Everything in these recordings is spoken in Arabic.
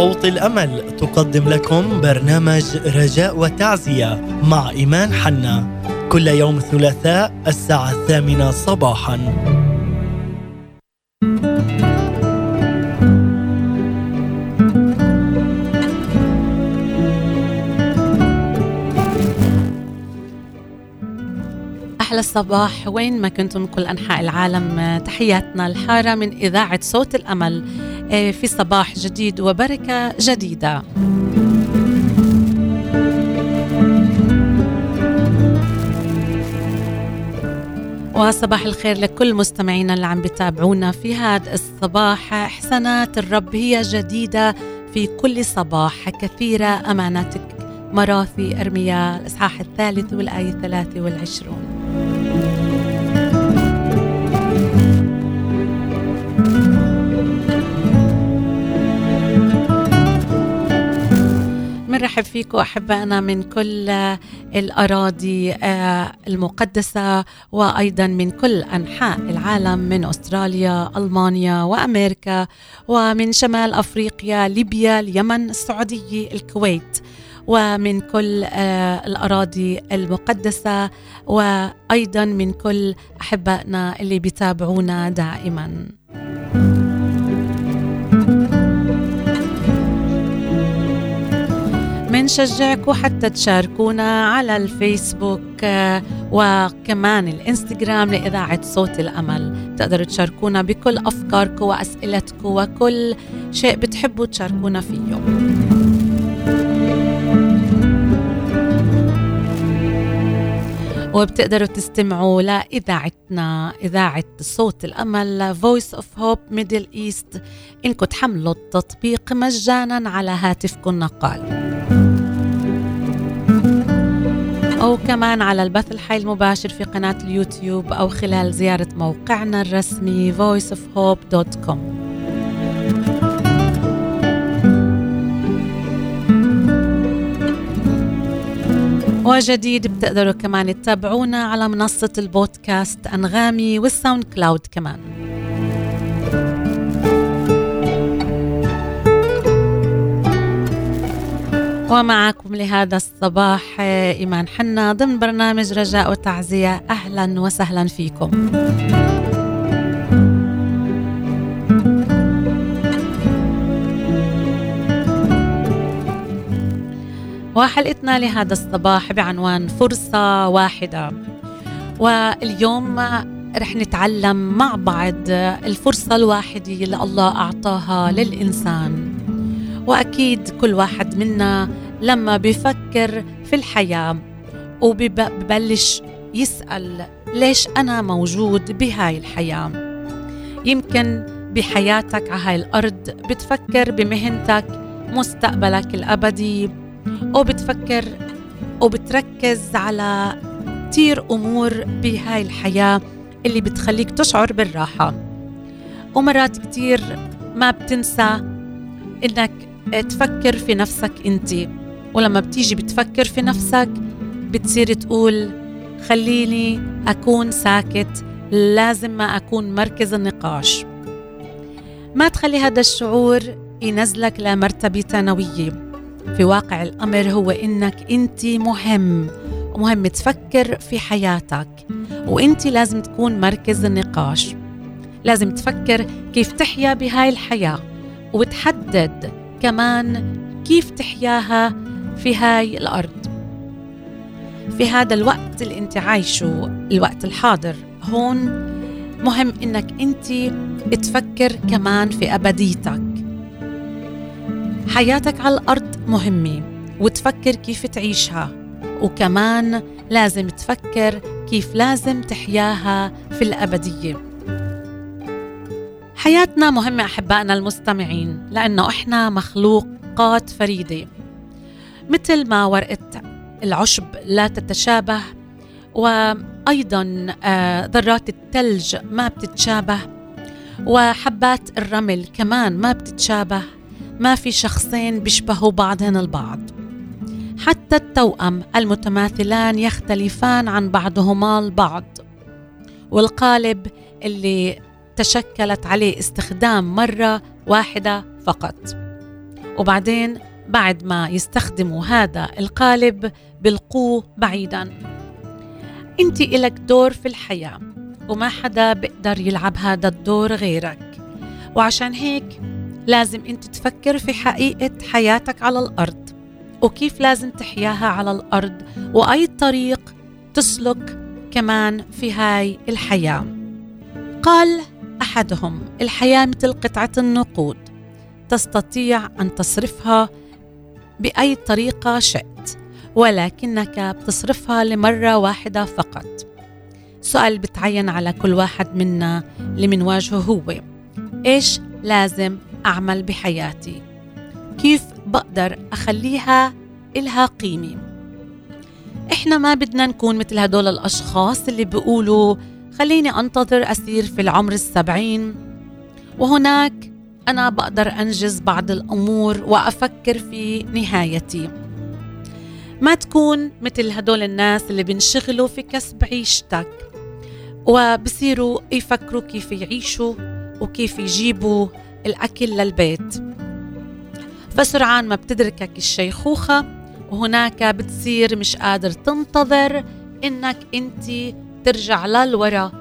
صوت الأمل تقدم لكم برنامج رجاء وتعزية مع إيمان حنا كل يوم ثلاثاء الساعة الثامنة صباحاً. أحلى الصباح وين ما كنتم كل أنحاء العالم تحياتنا الحارة من إذاعة صوت الأمل. في صباح جديد وبركة جديدة. وصباح الخير لكل مستمعينا اللي عم بتابعونا في هذا الصباح. حسنات الرب هي جديدة في كل صباح كثيرة أمانتك مراثي أرميا الإصحاح الثالث والآية الثلاثة والعشرون. بنرحب فيكم أحبائنا من كل الأراضي آه، المقدسة وأيضا من كل أنحاء العالم من أستراليا ألمانيا وأمريكا ومن شمال أفريقيا ليبيا اليمن السعودية الكويت ومن كل آه، الأراضي المقدسة وأيضا من كل أحبائنا اللي بيتابعونا دائما. منشجعكم حتى تشاركونا على الفيسبوك آه، وكمان الإنستغرام لإذاعة صوت الأمل. تقدروا تشاركونا بكل أفكاركم وأسئلتكم وكل شيء بتحبوا تشاركونا فيه. وبتقدروا تستمعوا لإذاعتنا إذاعة صوت الأمل Voice of Hope Middle East. إنكم تحملوا التطبيق مجانا على هاتفكم النقال. أو كمان على البث الحي المباشر في قناة اليوتيوب أو خلال زيارة موقعنا الرسمي voiceofhope.com وجديد بتقدروا كمان تتابعونا على منصة البودكاست أنغامي وال SoundCloud كمان. ومعكم لهذا الصباح إيمان حنا ضمن برنامج رجاء وتعزية. أهلا وسهلا فيكم. وحلقتنا لهذا الصباح بعنوان فرصة واحدة. واليوم رح نتعلم مع بعض الفرصة الواحدة اللي الله أعطاها للإنسان. وأكيد كل واحد منا لما بيفكر في الحياة وببلش يسأل ليش أنا موجود بهاي الحياة. يمكن بحياتك على هاي الأرض بتفكر بمهنتك مستقبلك الأبدي وبتفكر وبتركز على كتير أمور بهاي الحياة اللي بتخليك تشعر بالراحة. ومرات كتير ما بتنسى إنك تفكر في نفسك أنت. ولما بتيجي بتفكر في نفسك بتصير تقول خليني أكون ساكت لازم ما أكون مركز النقاش. ما تخلي هذا الشعور ينزلك لمرتبة ثانوية. في واقع الأمر هو إنك أنت مهم ومهم تفكر في حياتك. وأنت لازم تكون مركز النقاش. لازم تفكر كيف تحيا بهاي الحياة. وتحدد كمان كيف تحياها في هاي الأرض؟ في هذا الوقت اللي أنت عايشه الوقت الحاضر هون مهم إنك أنت تفكر كمان في أبديتك. حياتك على الأرض مهمة وتفكر كيف تعيشها وكمان لازم تفكر كيف لازم تحياها في الأبدية. حياتنا مهمة أحبائنا المستمعين لأنه إحنا مخلوقات فريدة. مثل ما ورقة العشب لا تتشابه وأيضا آه، ذرات الثلج ما بتتشابه وحبات الرمل كمان ما بتتشابه. ما في شخصين بيشبهوا بعضهن البعض. حتى التوأم المتماثلان يختلفان عن بعضهما البعض. والقالب اللي تشكلت عليه استخدام مرة واحدة فقط. وبعدين بعد ما يستخدموا هذا القالب بلقوه بعيدا. انت إلك دور في الحياة وما حدا بيقدر يلعب هذا الدور غيرك. وعشان هيك لازم انت تفكر في حقيقة حياتك على الأرض وكيف لازم تحياها على الأرض وأي طريق تسلك كمان في هاي الحياة. قال أحدهم. الحياة مثل قطعة النقود. تستطيع أن تصرفها بأي طريقة شئت ولكنك بتصرفها لمرة واحدة فقط. سؤال بتعين على كل واحد منا اللي منواجهه هو إيش لازم أعمل بحياتي؟ كيف بقدر أخليها إلها قيمة؟ إحنا ما بدنا نكون مثل هدول الأشخاص اللي بيقولوا خليني أنتظر أسير في العمر السبعين. وهناك أنا بقدر أنجز بعض الأمور وأفكر في نهايتي. ما تكون مثل هدول الناس اللي بينشغلوا في كسب عيشتك وبصيروا يفكروا كيف يعيشوا وكيف يجيبوا الأكل للبيت. فسرعان ما بتدركك الشيخوخة وهناك بتصير مش قادر تنتظر إنك أنت ترجع للورا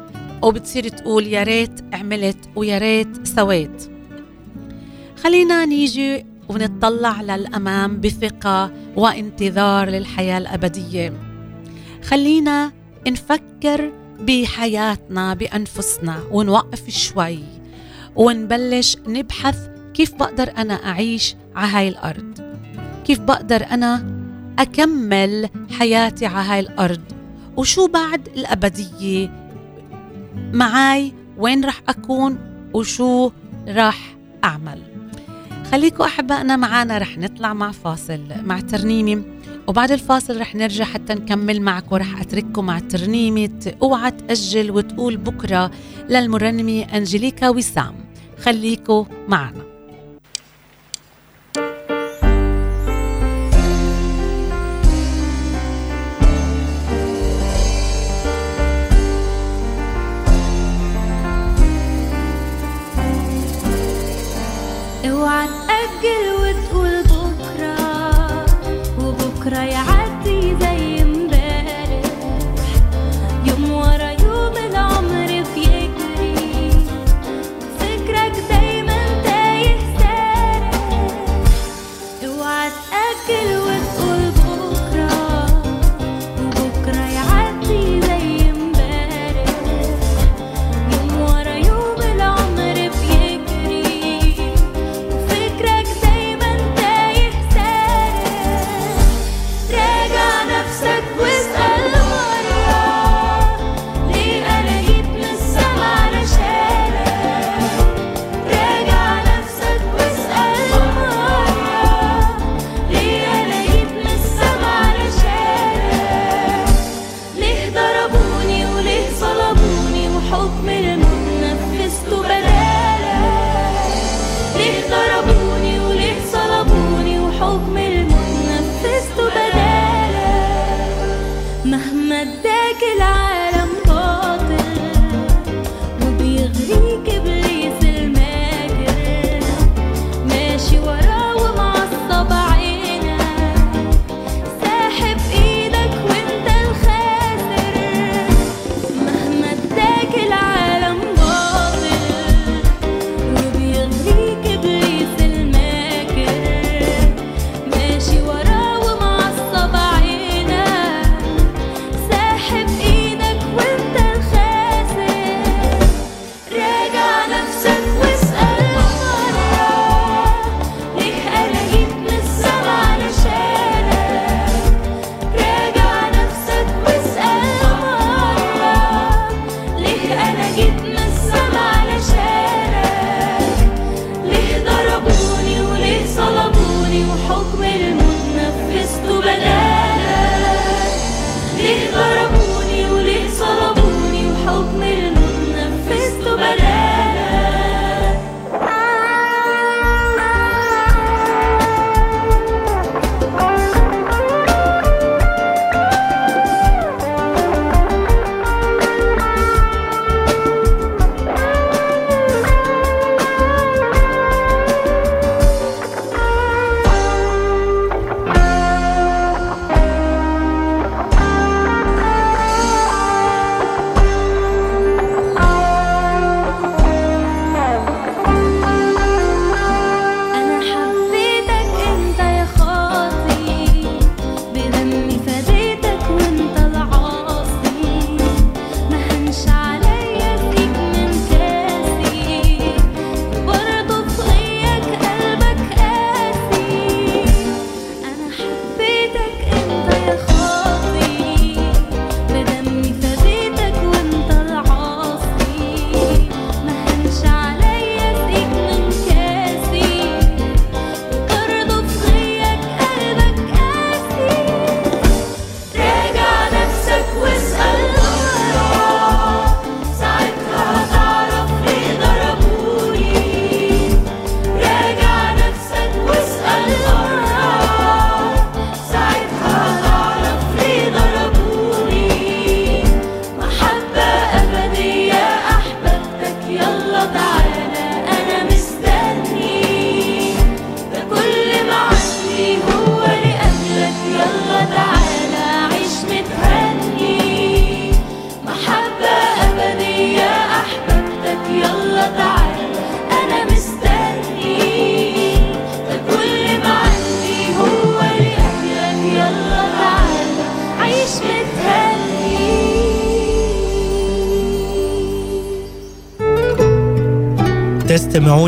وبتصير تقول يا ريت عملت ويا ريت سويت. خلينا نيجي ونطلع للأمام بثقة وانتظار للحياة الأبدية. خلينا نفكر بحياتنا بأنفسنا ونوقف شوي ونبلش نبحث كيف بقدر أنا أعيش على هاي الأرض. كيف بقدر أنا أكمل حياتي على هاي الأرض. وشو بعد الأبدية؟ معاي وين رح أكون وشو رح أعمل؟ خليكم أحبائنا معنا رح نطلع مع فاصل مع ترنيمة وبعد الفاصل رح نرجع حتى نكمل معك ورح أترككم مع ترنيمة أوعى تأجل وتقول بكرة للمرنمة أنجليكا وسام. خليكم معنا. اوعى تأجل وتقول بكرة وبكرة يعدي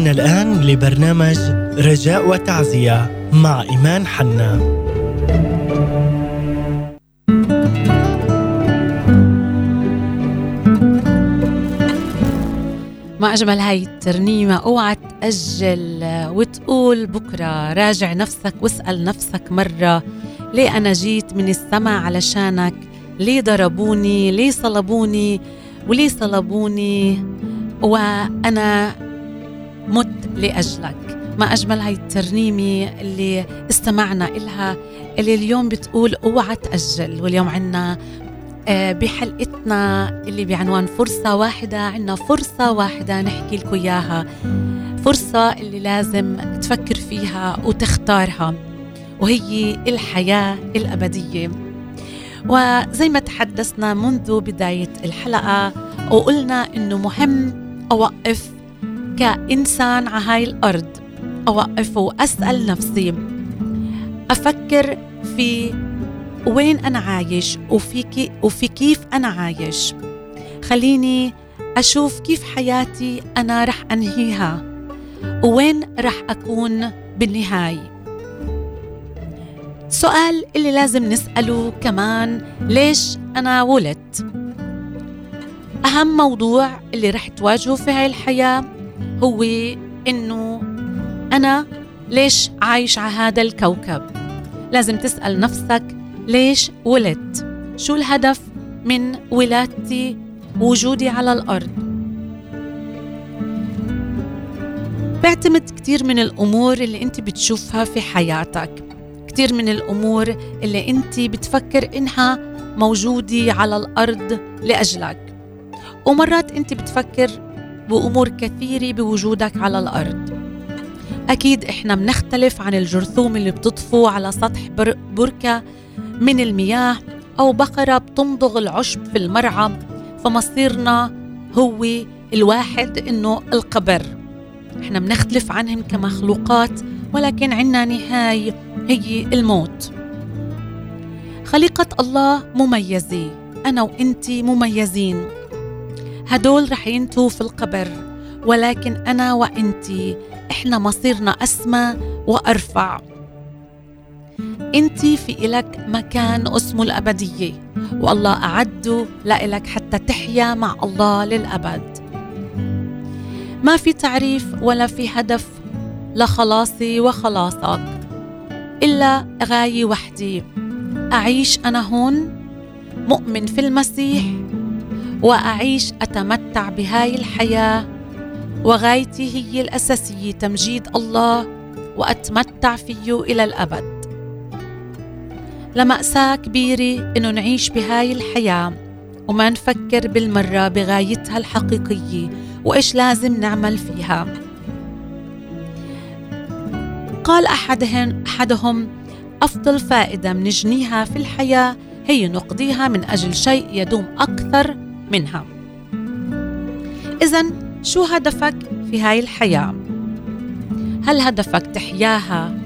تستمعون الآن لبرنامج رجاء وتعزية مع إيمان حنا. ما أجمل هاي الترنيمة أوعى تأجل وتقول بكرة راجع نفسك واسأل نفسك مرة ليه أنا جيت من السماء علشانك؟ ليه ضربوني؟ ليه صلبوني؟ وليه صلبوني؟ وأنا مت لأجلك. ما أجمل هاي الترنيمة اللي استمعنا إلها اللي اليوم بتقول أوعى تأجل واليوم عنا آه، بحلقتنا اللي بعنوان فرصة واحدة عنا فرصة واحدة نحكي لكم إياها. فرصة اللي لازم تفكر فيها وتختارها وهي الحياة الأبدية. وزي ما تحدثنا منذ بداية الحلقة وقلنا إنه مهم أوقف كإنسان على هاي الأرض. أوقف وأسأل نفسي أفكر في وين أنا عايش وفي, وفي كيف أنا عايش. خليني أشوف كيف حياتي أنا رح أنهيها. وين رح أكون بالنهاية؟ سؤال اللي لازم نسأله كمان ليش أنا ولدت؟ أهم موضوع اللي رح تواجهه في هاي الحياة هو إنه أنا ليش عايش على هذا الكوكب؟ لازم تسأل نفسك ليش ولدت؟ شو الهدف من ولادتي وجودي على الأرض؟ بعتمد كتير من الأمور اللي أنت بتشوفها في حياتك. كتير من الأمور اللي أنت بتفكر إنها موجودة على الأرض لأجلك. ومرات أنت بتفكر بأمور كثيرة بوجودك على الأرض. أكيد إحنا بنختلف عن الجرثوم اللي بتطفو على سطح بركة من المياه أو بقرة بتمضغ العشب في المرعى فمصيرنا هو الواحد إنه القبر. إحنا بنختلف عنهم كمخلوقات ولكن عنا نهاية هي الموت. خليقة الله مميزة. أنا وإنتي مميزين. هدول رح ينتهوا في القبر ولكن أنا وإنتي إحنا مصيرنا أسمى وأرفع. أنت في إلك مكان اسمه الأبدية والله أعده لإلك حتى تحيا مع الله للأبد. ما في تعريف ولا في هدف لخلاصي وخلاصك إلا غاية وحدي. أعيش أنا هون مؤمن في المسيح وأعيش أتمتع بهاي الحياة. وغايتي هي الأساسية تمجيد الله وأتمتع فيه إلى الأبد. لمأساة كبيرة إنه نعيش بهاي الحياة وما نفكر بالمرة بغايتها الحقيقية وإيش لازم نعمل فيها. قال أحدهم, أحدهم أفضل فائدة منجنيها في الحياة هي نقضيها من أجل شيء يدوم أكثر منها إذا شو هدفك في هاي الحياة؟ هل هدفك تحياها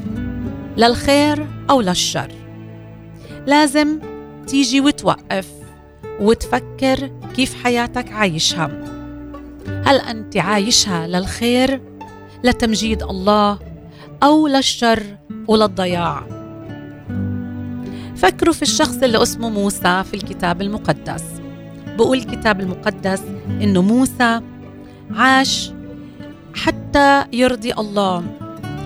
للخير أو للشر؟ لازم تيجي وتوقف وتفكر كيف حياتك عايشها هل أنت عايشها للخير لتمجيد الله أو للشر وللضياع فكروا في الشخص اللي اسمه موسى في الكتاب المقدس بقول الكتاب المقدس إنه موسى عاش حتى يرضي الله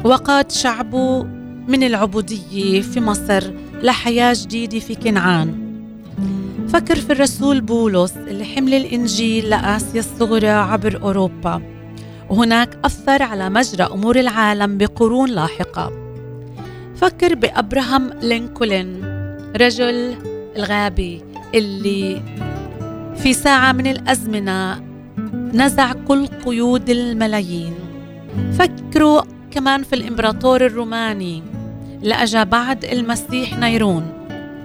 وقاد شعبه من العبودية في مصر لحياة جديدة في كنعان. فكر في الرسول بولس اللي حمل الإنجيل لآسيا الصغرى عبر أوروبا. وهناك أثر على مجرى أمور العالم بقرون لاحقة. فكر بأبراهام لينكولن رجل الغابي اللي في ساعة من الأزمنة نزع كل قيود الملايين. فكروا كمان في الإمبراطور الروماني لأجا بعد المسيح نيرون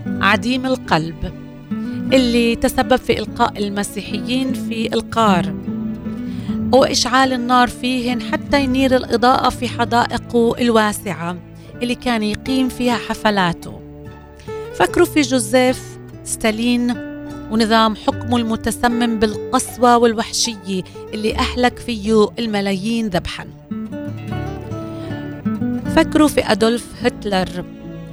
عديم القلب اللي تسبب في إلقاء المسيحيين في القار وإشعال النار فيهن حتى ينير الإضاءة في حدائقه الواسعة اللي كان يقيم فيها حفلاته. فكروا في جوزيف ستالين ونظام حكمه المتسمم بالقسوة والوحشية اللي أهلك فيه الملايين ذبحا. فكروا في أدولف هتلر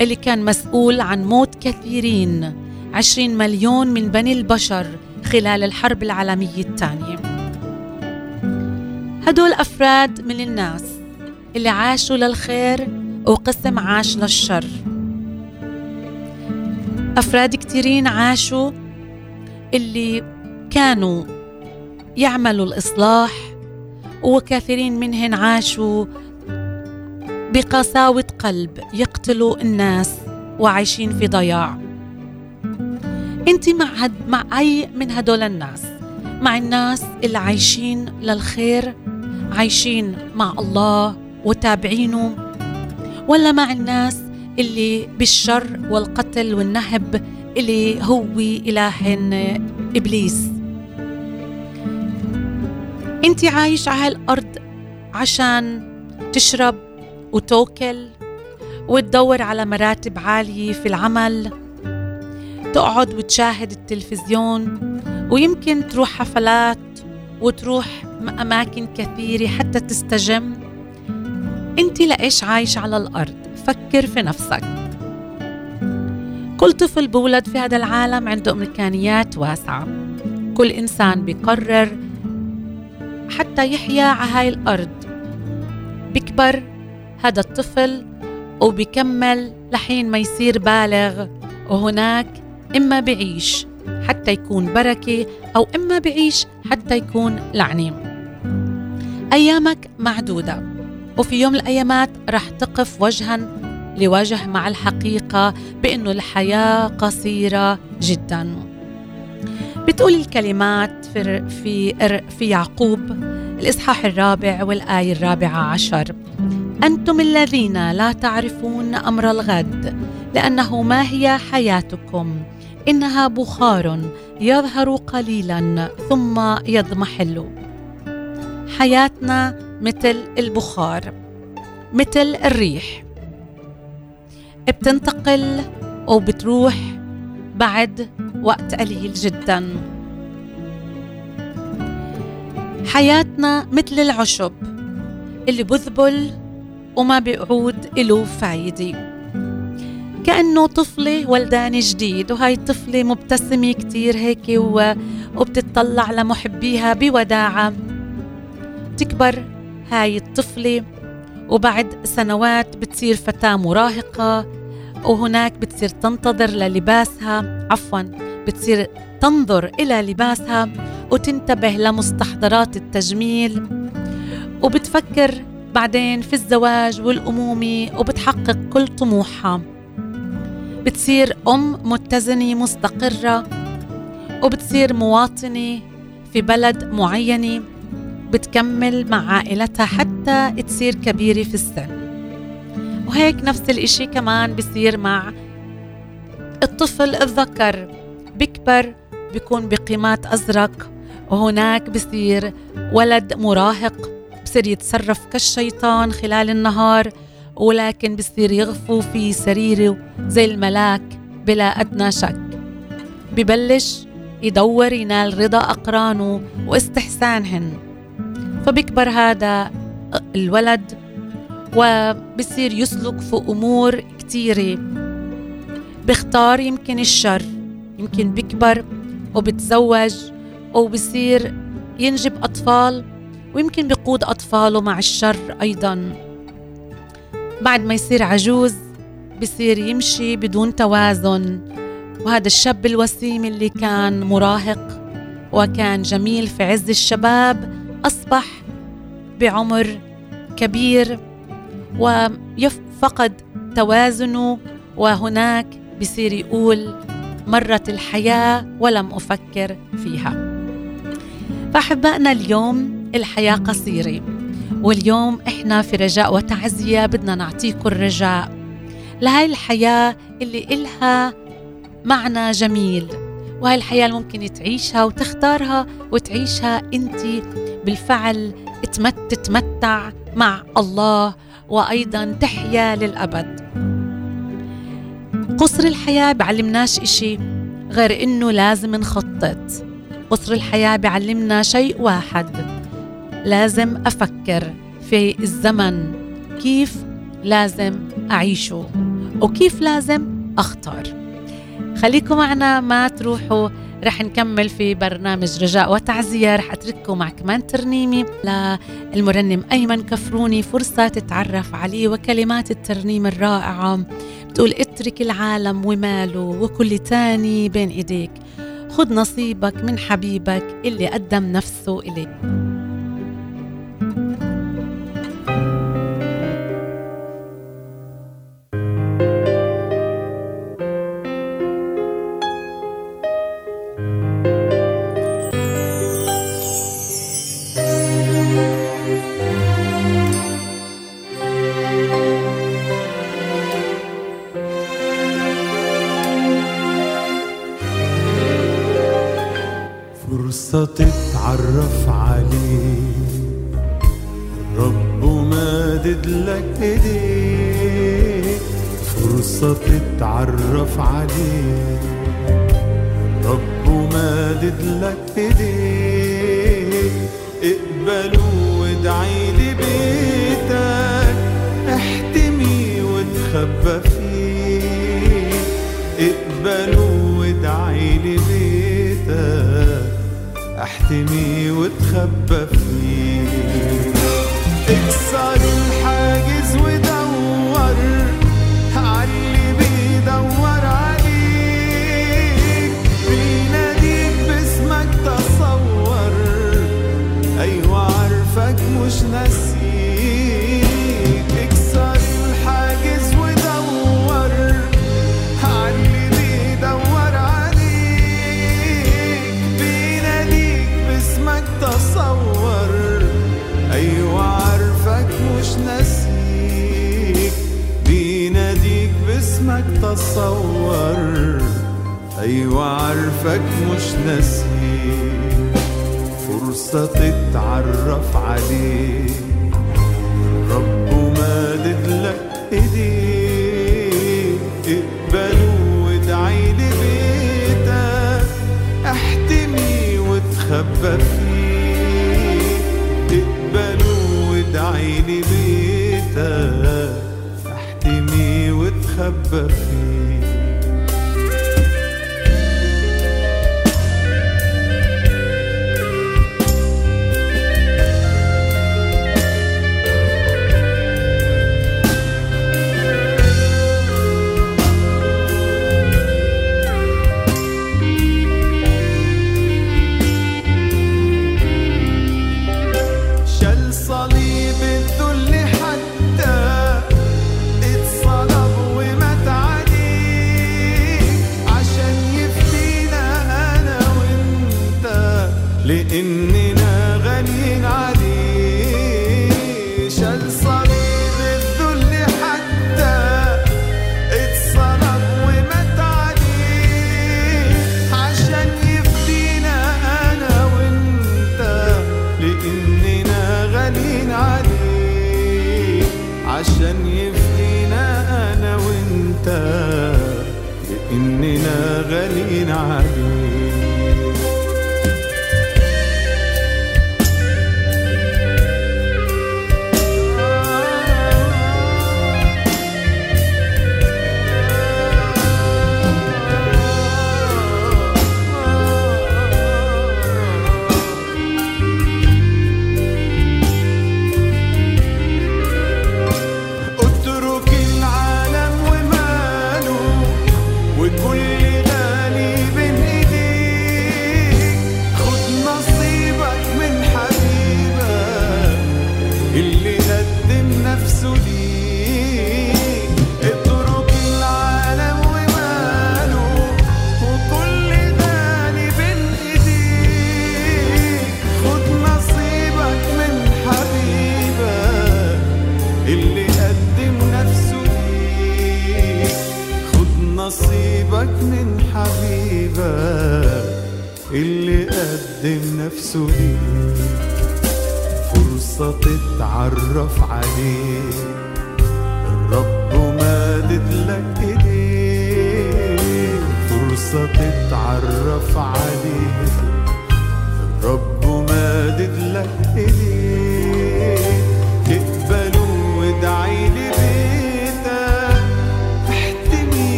اللي كان مسؤول عن موت كثيرين عشرين مليون من بني البشر خلال الحرب العالمية الثانية. هدول أفراد من الناس اللي عاشوا للخير وقسم عاش للشر. أفراد كتيرين عاشوا اللي كانوا يعملوا الإصلاح وكثيرين منهن عاشوا بقساوة قلب يقتلوا الناس وعايشين في ضياع. انت مع هد مع أي من هدول الناس؟ مع الناس اللي عايشين للخير عايشين مع الله وتابعينه ولا مع الناس اللي بالشر والقتل والنهب اللي هو إله إبليس. أنت عايش على هالأرض عشان تشرب وتوكل وتدور على مراتب عالية في العمل تقعد وتشاهد التلفزيون ويمكن تروح حفلات وتروح أماكن كثيرة حتى تستجم. أنت لإيش عايش على الأرض؟ فكر في نفسك. كل طفل بولد في هذا العالم عنده إمكانيات واسعة. كل إنسان بيقرر حتى يحيا على هاي الأرض. بيكبر هذا الطفل وبيكمل لحين ما يصير بالغ وهناك إما بعيش حتى يكون بركة أو إما بعيش حتى يكون لعنة. أيامك معدودة وفي يوم الأيامات رح تقف وجها لوجه مع الحقيقة بأنه الحياة قصيرة جدا. بتقول الكلمات في, في, في يعقوب الإصحاح الرابع والآية الرابعة عشر. أنتم الذين لا تعرفون أمر الغد لأنه ما هي حياتكم؟ إنها بخار يظهر قليلا ثم يضمحل. حياتنا مثل البخار مثل الريح. بتنتقل وبتروح بعد وقت قليل جدا. حياتنا مثل العشب اللي بذبل وما بيعود له فايدة. كأنه طفلة ولدانة جديد وهاي الطفلة مبتسمة كتير هيك وبتطلع لمحبيها بوداعة. تكبر هاي الطفلة وبعد سنوات بتصير فتاة مراهقة وهناك بتصير تنتظر للباسها عفوا بتصير تنظر إلى لباسها وتنتبه لمستحضرات التجميل وبتفكر بعدين في الزواج والأمومة وبتحقق كل طموحها. بتصير أم متزنة مستقرة وبتصير مواطنة في بلد معينة بتكمل مع عائلتها حتى تصير كبيرة في السن. وهيك نفس الإشي كمان بصير مع الطفل الذكر. بكبر بيكون بقيمات أزرق وهناك بصير ولد مراهق بصير يتصرف كالشيطان خلال النهار ولكن بصير يغفو في سريره زي الملاك بلا أدنى شك. ببلش يدور ينال رضا أقرانه واستحسانهن. فبيكبر هذا الولد وبصير يسلك في أمور كتيرة. بيختار يمكن الشر يمكن بيكبر وبتزوج وبصير ينجب أطفال ويمكن بيقود أطفاله مع الشر أيضا. بعد ما يصير عجوز بصير يمشي بدون توازن. وهذا الشاب الوسيم اللي كان مراهق وكان جميل في عز الشباب أصبح بعمر كبير. وفقد توازنه وهناك بصير يقول مرت الحياة ولم أفكر فيها. فأحبائنا اليوم الحياة قصيرة واليوم إحنا في رجاء وتعزية بدنا نعطيكم الرجاء. لهاي الحياة اللي إلها معنى جميل وهاي الحياة اللي ممكن تعيشها وتختارها وتعيشها أنت بالفعل تتمتع مع الله وأيضا تحيا للأبد. قصر الحياة بعلمناش إشي غير إنه لازم نخطط. قصر الحياة بيعلمنا شيء واحد. لازم أفكر في الزمن. كيف لازم أعيشه؟ وكيف لازم أختار؟ خليكم معنا ما تروحوا رح نكمل في برنامج رجاء وتعزية. رح أترككم مع كمان ترنيمي للمرنم أيمن كفروني. فرصة تتعرف عليه وكلمات الترنيم الرائعة. بتقول اترك العالم وماله وكل تاني بين إيديك. خذ نصيبك من حبيبك اللي قدم نفسه إليك. تتعرف عليه. رب مادد لك ايديه فرصة تتعرف عليه. رب مادد لك ايديه اقبله وادعي لبيتك احتمي وتخبى فيه. اقبله احتمي وتخبى فيه. اكسر تصور. أيوه عارفك مش ناسيك فرصة تتعرف عليه. رب مادد لك إيديه. اقبله وادعي لبيتك احتمي وتخبى فيه. اقبله وادعي لبيتك وتخبى فيه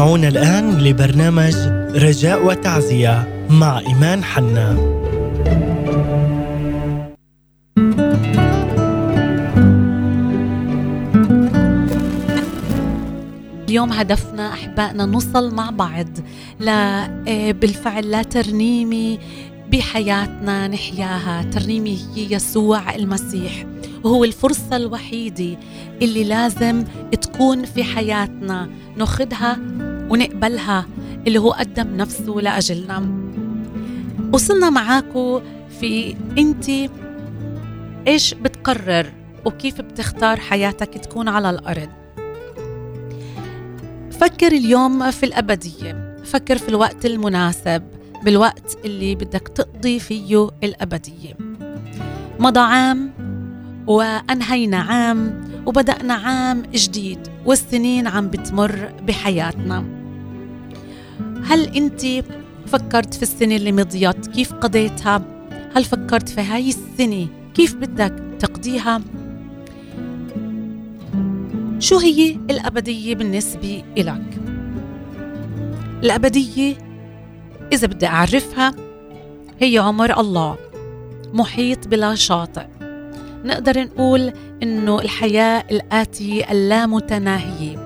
تستمعون الآن لبرنامج رجاء وتعزية مع إيمان حنا. اليوم هدفنا أحبائنا نوصل مع بعض لا آه، بالفعل لا ترنيمه بحياتنا نحياها. ترنيمه هي يسوع المسيح. وهو الفرصة الوحيدة اللي لازم تكون في حياتنا. ناخدها ونقبلها اللي هو قدم نفسه لأجلنا وصلنا معاكم في انت إيش بتقرر وكيف بتختار حياتك تكون على الأرض. فكر اليوم في الأبدية فكر في الوقت المناسب بالوقت اللي بدك تقضي فيه الأبدية. مضى عام وأنهينا عام وبدأنا عام جديد والسنين عم بتمر بحياتنا. هل انت فكرت في السنة اللي مضيت؟ كيف قضيتها؟ هل فكرت في هاي السنة؟ كيف بدك تقضيها؟ شو هي الأبدية بالنسبة إلك؟ الأبدية إذا بدي أعرفها هي عمر الله محيط بلا شاطئ. نقدر نقول إنه الحياة الآتية اللامتناهية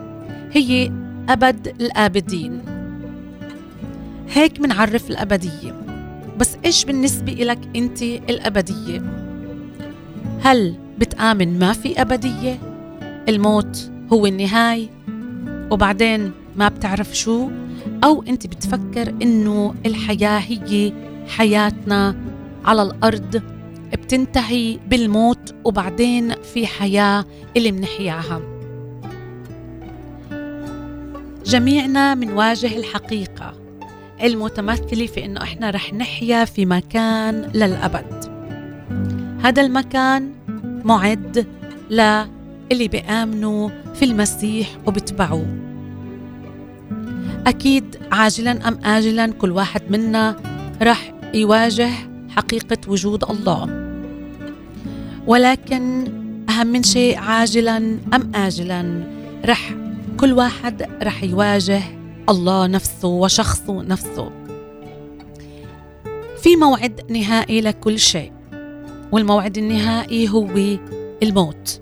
هي أبد الآبدين. هيك منعرف الأبدية. بس إيش بالنسبة إلك أنت الأبدية؟ هل بتآمن ما في أبدية؟ الموت هو النهاية. وبعدين ما بتعرف شو؟ أو أنت بتفكر إنه الحياة هي حياتنا على الأرض بتنتهي بالموت وبعدين في حياة اللي منحياها. جميعنا منواجه الحقيقة. المتمثلة في إنه إحنا رح نحيا في مكان للأبد. هذا المكان معد للي بيآمنوا في المسيح وبتبعوه. أكيد عاجلا أم آجلا كل واحد منا رح يواجه حقيقة وجود الله. ولكن أهم من شيء عاجلا أم آجلا رح كل واحد رح يواجه الله نفسه وشخصه نفسه. في موعد نهائي لكل شيء والموعد النهائي هو الموت.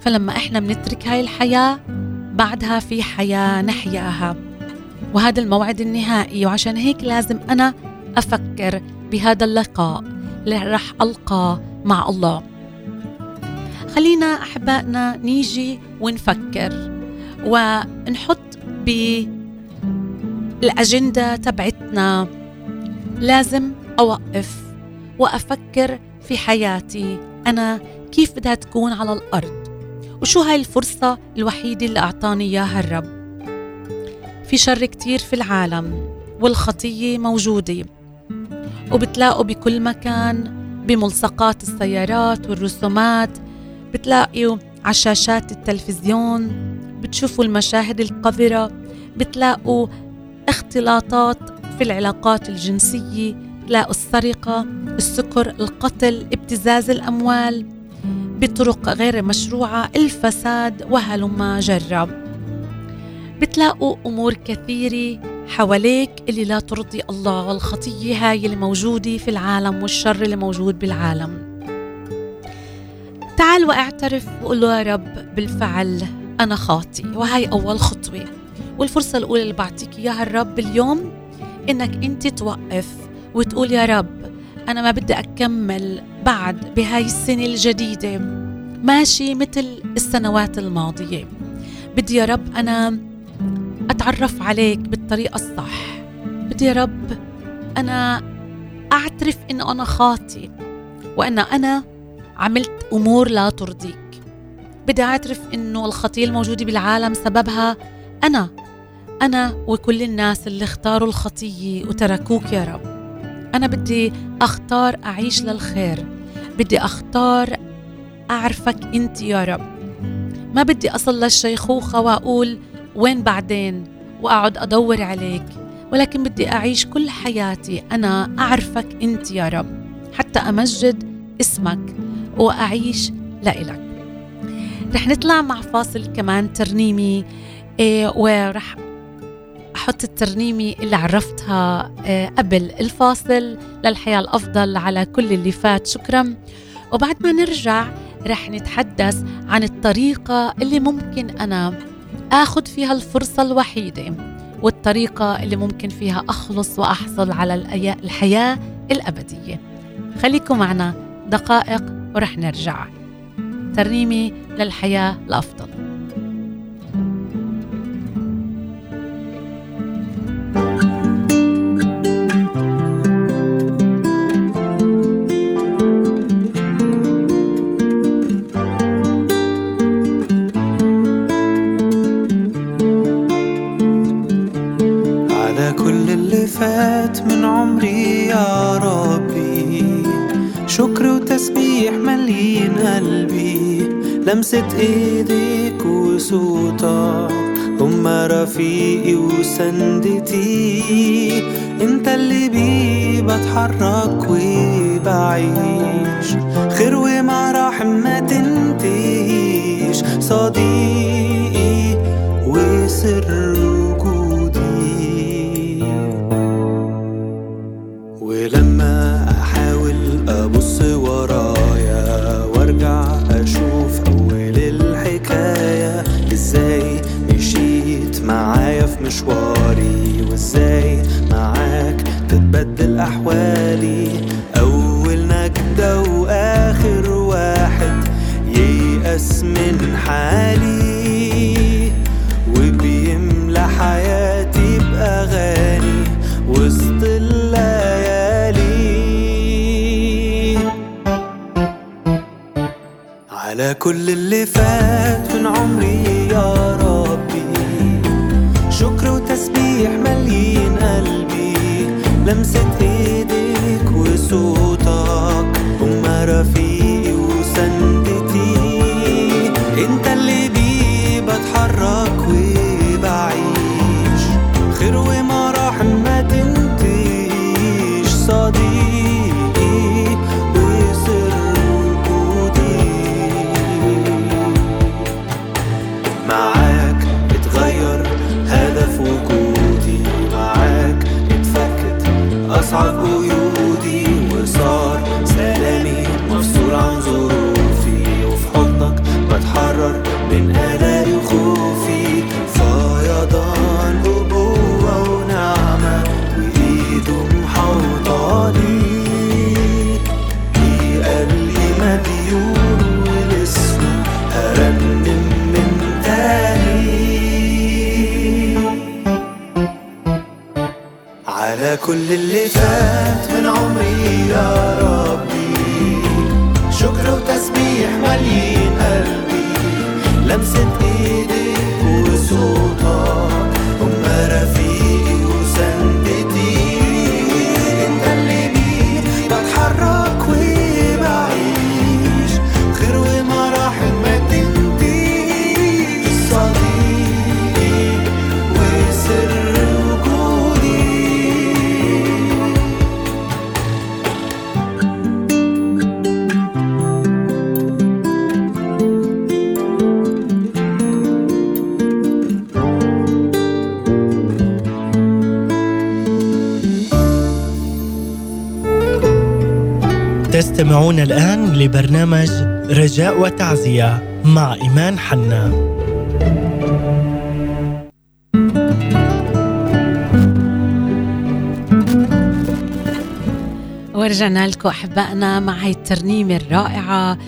فلما إحنا بنترك هاي الحياة بعدها في حياة نحياها. وهذا الموعد النهائي وعشان هيك لازم أنا أفكر بهذا اللقاء اللي رح ألقاه مع الله. خلينا أحبائنا نيجي ونفكر ونحط بالأجندة تبعتنا. لازم أوقف وأفكر في حياتي. أنا كيف بدها تكون على الأرض؟ وشو هاي الفرصة الوحيدة اللي أعطاني إياها الرب؟ في شر كتير في العالم والخطية موجودة وبتلاقوا بكل مكان بملصقات السيارات والرسومات بتلاقوا على شاشات التلفزيون بتشوفوا المشاهد القذرة بتلاقوا اختلاطات في العلاقات الجنسية بتلاقوا السرقة السكر القتل ابتزاز الأموال بطرق غير مشروعة الفساد وهلما جرب. بتلاقوا أمور كثيرة حواليك اللي لا ترضي الله والخطية هاي اللي موجودة في العالم والشر اللي موجود بالعالم. تعال واعترف وقول يا رب بالفعل أنا خاطي وهي أول خطوة. والفرصة الأولى اللي بعطيك إياها الرب اليوم إنك أنت توقف وتقول يا رب أنا ما بدي أكمل بعد بهاي السنة الجديدة ماشي مثل السنوات الماضية. بدي يا رب أنا أتعرف عليك بالطريقة الصح. بدي يا رب أنا أعترف إنه أنا خاطي وأن أنا عملت أمور لا ترضيك. بدي أعترف إنه الخطية الموجودة بالعالم سببها أنا أنا وكل الناس اللي اختاروا الخطية وتركوك يا رب. أنا بدي أختار أعيش للخير. بدي أختار أعرفك أنت يا رب. ما بدي أصل للشيخوخة وأقول وين بعدين وأقعد أدور عليك ولكن بدي أعيش كل حياتي أنا أعرفك أنت يا رب حتى أمجد اسمك وأعيش لإلك. رح نطلع مع فاصل كمان ترنيمي إيه ورح أحط الترنيمة اللي عرفتها إيه قبل الفاصل. للحياة الأفضل على كل اللي فات. شكرا. وبعد ما نرجع رح نتحدث عن الطريقة اللي ممكن أنا آخذ فيها الفرصة الوحيدة والطريقة اللي ممكن فيها أخلص وأحصل على الحياة الأبدية. خليكم معنا دقائق ورح نرجع. ترنيمي للحياة الأفضل. من عمري يا ربي. شكر وتسبيح مليين قلبي. لمسة ايديك وصوتك هما رفيقي وسندتي. انت اللي بيه بتحرك وبعيش. خير ومراحم ما تنتهيش. صديقي بتحرر من لبرنامج رجاء وتعزية مع إيمان حنا. ورجعنا لكم أحبائنا مع هاي الترنيمة الرائعة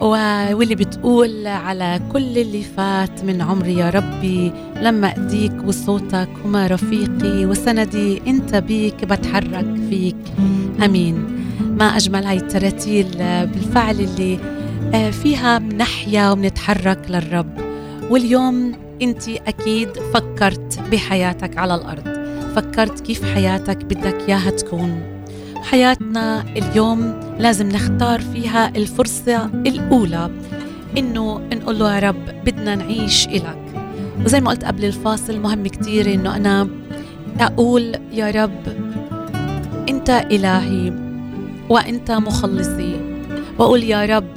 و- واللي بتقول على كل اللي فات من عمري يا ربي لما ايديك وصوتك هما رفيقي وسندي أنت بيك بتحرك فيك. آمين. ما أجمل هاي التراتيل آه، بالفعل اللي آه، فيها بنحيا وبنتحرك للرب. واليوم أنت أكيد فكرت بحياتك على الأرض. فكرت كيف حياتك بدك إياها تكون. حياتنا اليوم لازم نختار فيها الفرصة الأولى إنه نقول له يا رب بدنا نعيش إلك. وزي ما قلت قبل الفاصل مهم كتير إنه أنا أقول يا رب أنت إلهي. وأنت مخلصي. وأقول يا رب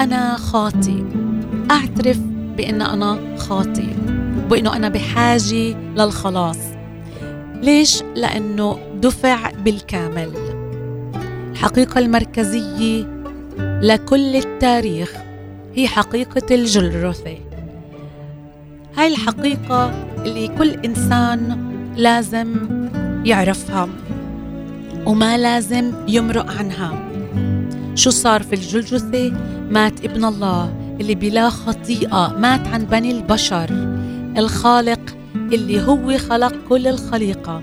أنا خاطي. أعترف بأن أنا خاطي وإنه أنا بحاجة للخلاص. ليش؟ لأنه دفع بالكامل. الحقيقة المركزية لكل التاريخ هي حقيقة الجلرثة هاي الحقيقة اللي كل إنسان لازم يعرفها. وما لازم يمرق عنها. شو صار في الجلجثة؟ مات ابن الله اللي بلا خطيئة مات عن بني البشر. الخالق اللي هو خلق كل الخليقة.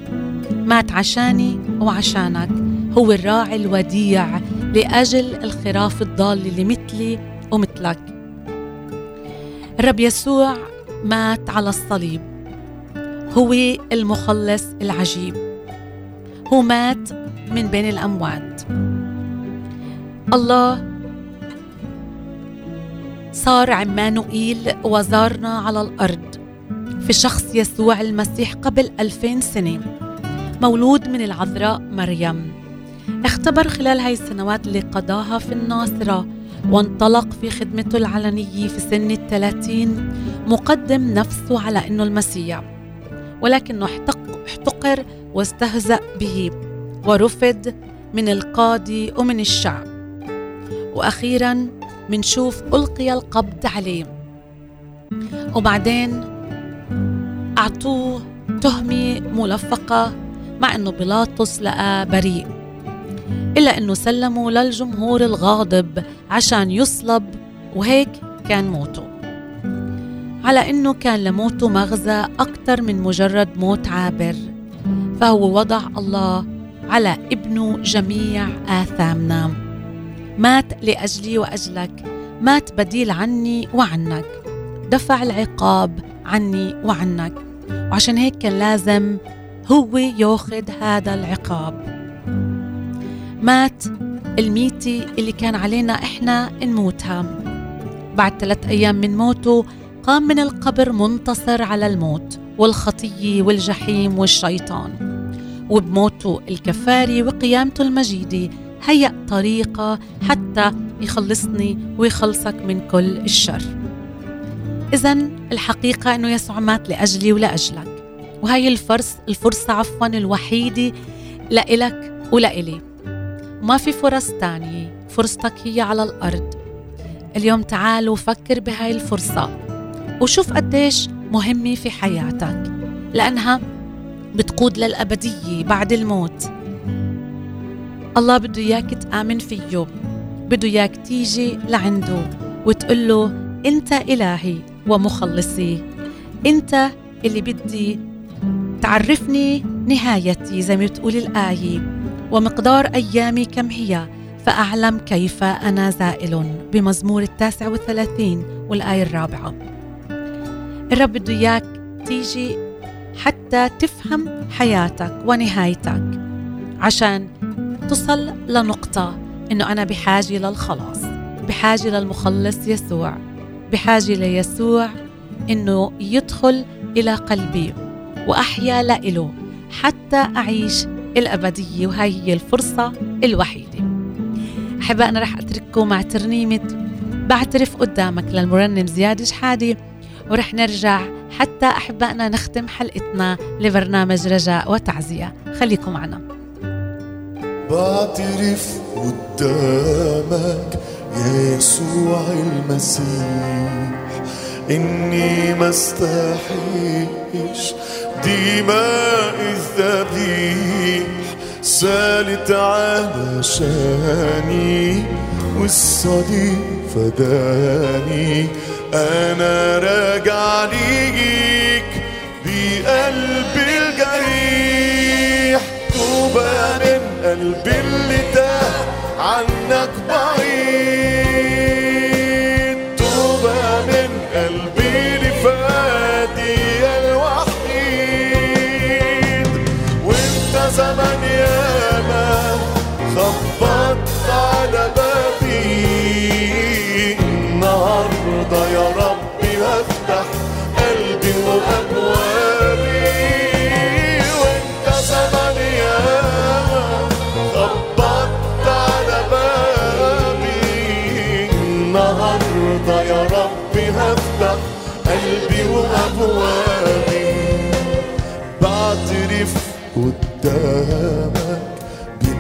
مات عشاني وعشانك. هو الراعي الوديع لأجل الخراف الضال اللي مثلي ومثلك. الرب يسوع مات على الصليب. هو المخلص العجيب. هو مات من بين الأموات. الله صار عمانوئيل وزارنا على الأرض في شخص يسوع المسيح قبل ألفين سنة مولود من العذراء مريم. اختبر خلال هاي السنوات اللي قضاها في الناصرة وانطلق في خدمته العلنية في سن الثلاثين مقدم نفسه على أنه المسيح ولكنه احتقر واستهزأ به. ورفض من القاضي ومن الشعب. وأخيرا منشوف ألقي القبض عليه وبعدين أعطوه تهمة ملفقة مع أنه بيلاطس لقى بريء. إلا أنه سلموا للجمهور الغاضب عشان يصلب وهيك كان موته. على أنه كان لموته مغزى أكثر من مجرد موت عابر. فهو وضع الله على ابنه جميع آثامنا مات لأجلي وأجلك مات بديل عني وعنك. دفع العقاب عني وعنك. وعشان هيك كان لازم هو ياخذ هذا العقاب. مات الميتة اللي كان علينا إحنا نموتها. بعد ثلاث أيام من موته قام من القبر منتصر على الموت والخطية والجحيم والشيطان. وبموته الكفاري وقيامته المجيدة هيأ طريقة حتى يخلصني ويخلصك من كل الشر. إذا الحقيقة أنه يسوع مات لأجلي ولأجلك وهي الفرص الفرصة عفوا الوحيدة لإلك ولإلي ما في فرص تانية. فرصتك هي على الأرض. اليوم تعال وفكر بهاي الفرصة. وشوف قديش مهمة في حياتك. لأنها بتقود للأبدية بعد الموت. الله بده إياك تآمن فيه بده إياك تيجي لعنده وتقول له أنت إلهي ومخلصي أنت اللي بدي تعرفني نهايتي زي ما بتقول الآية. ومقدار أيامي كم هي؟ فأعلم كيف أنا زائل بمزمور التاسع والثلاثين والآية الرابعة. الرب بده إياك تيجي حتى تفهم حياتك ونهايتك. عشان تصل لنقطة إنه أنا بحاجة للخلاص بحاجة للمخلص يسوع بحاجة ليسوع إنه يدخل إلى قلبي وأحيا لإله حتى أعيش الأبدية وهي هي الفرصة الوحيدة. أحبائنا رح أترككم مع ترنيمة بعترف قدامك للمرنم زياد شحادي ورح نرجع حتى أحبائنا نختم حلقتنا لبرنامج رجاء وتعزية. خليكم معنا. بعترف قدامك يسوع المسيح. إني ما استحيش دماء الذبيح. سالت علشاني والصليب فداني. أنا راجع ليك بقلب الجريح. توبة من قلبي اللي تاه عنك بعيد.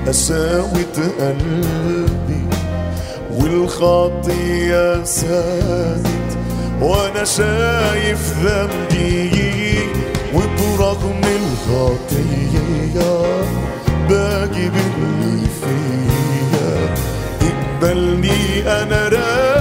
قساوة قلبي والخطية سادت وأنا شايف ذنبي وبرغم الخطية باجي باللي فيا اقبلني أنا راجع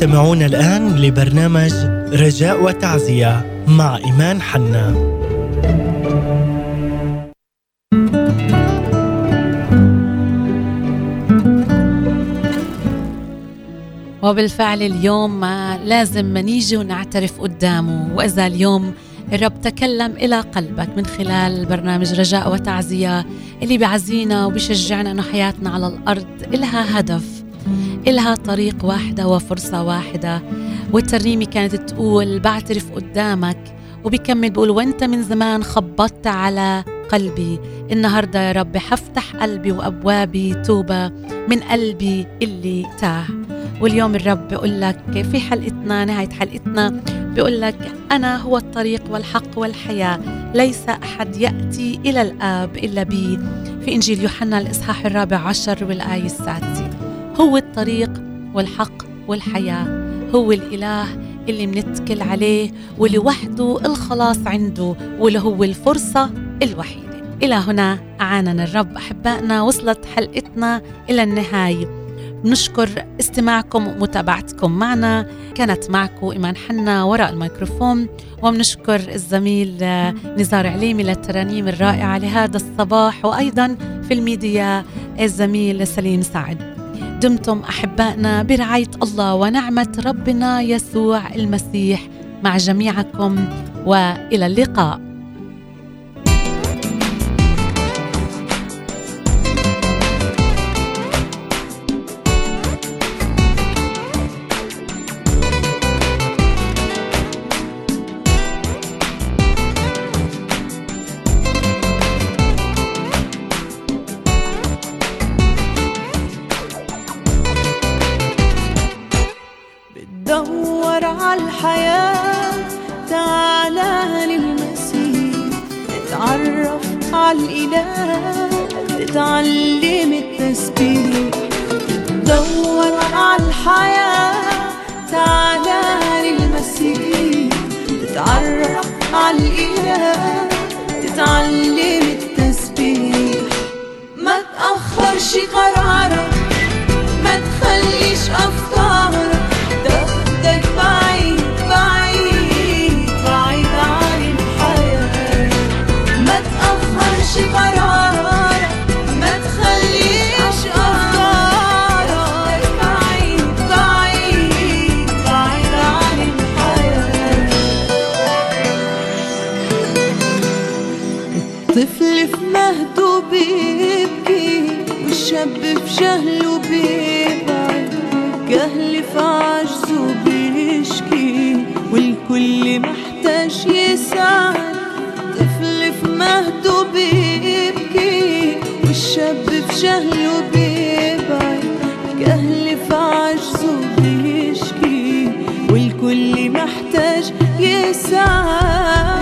تستمعون الآن لبرنامج رجاء وتعزية مع إيمان حنا. وبالفعل اليوم لازم نيجي ونعترف قدامه وإذا اليوم الرب تكلم إلى قلبك من خلال برنامج رجاء وتعزية اللي بيعزينا وبيشجعنا أنه حياتنا على الأرض إلها هدف. إلها طريق واحدة وفرصة واحدة. والترنيمة كانت تقول بعترف قدامك. وبيكمل بيقول وأنت من زمان خبطت على قلبي. النهاردة يا رب حفتح قلبي وأبوابي توبة من قلبي اللي تاه. واليوم الرب بيقول لك في حلقتنا نهاية حلقتنا بيقول لك أنا هو الطريق والحق والحياة. ليس أحد يأتي إلى الآب إلا بي. في إنجيل يوحنا الإصحاح الرابع عشر والآية السادسة. هو الطريق والحق والحياة هو الإله اللي منتكل عليه واللي وحده الخلاص عنده واللي هو الفرصة الوحيدة. إلى هنا أعاننا الرب. أحبائنا وصلت حلقتنا إلى النهاية. نشكر استماعكم ومتابعتكم معنا. كانت معكم إيمان حنا وراء الميكروفون. وبنشكر الزميل آه، نزار عليمي للترانيم الرائعة لهذا الصباح. وأيضا في الميديا الزميل سليم سعد. دمتم أحبائنا برعاية الله ونعمة ربنا يسوع المسيح مع جميعكم وإلى اللقاء. والكل محتاج يساعد طفل في مهده بيبكي والشاب في جهله بيبعد جهل في عجزه بيشكي والكل محتاج يساعد